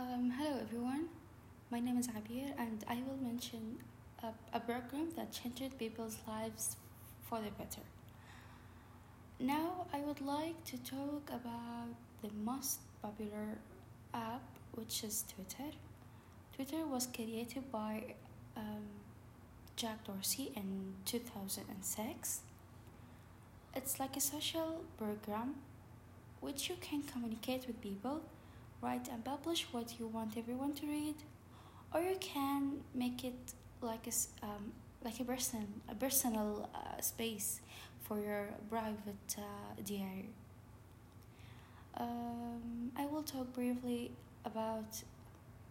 Um, hello everyone, my name is Abir and I will mention a, a program that changed people's lives for the better. Now I would like to talk about the most popular app which is Twitter. Twitter was created by um, Jack Dorsey in 2006. It's like a social program which you can communicate with people write and publish what you want everyone to read or you can make it like a um, like a person a personal uh, space for your private uh, diary. Um, i will talk briefly about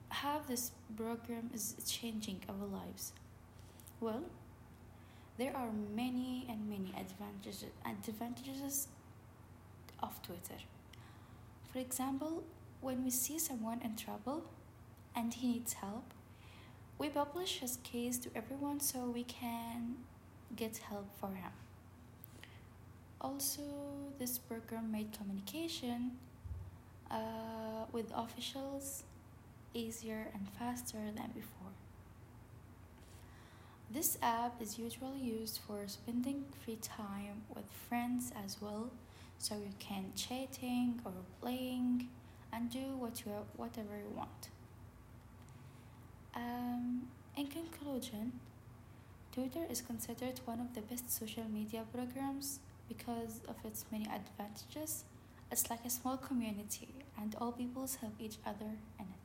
how this program is changing our lives. Well there are many and many advantages advantages of twitter. For example when we see someone in trouble and he needs help, we publish his case to everyone so we can get help for him. Also, this program made communication uh, with officials easier and faster than before. This app is usually used for spending free time with friends as well, so you can chatting or playing and do what you whatever you want. Um, in conclusion, Twitter is considered one of the best social media programs because of its many advantages. It's like a small community, and all peoples help each other in it.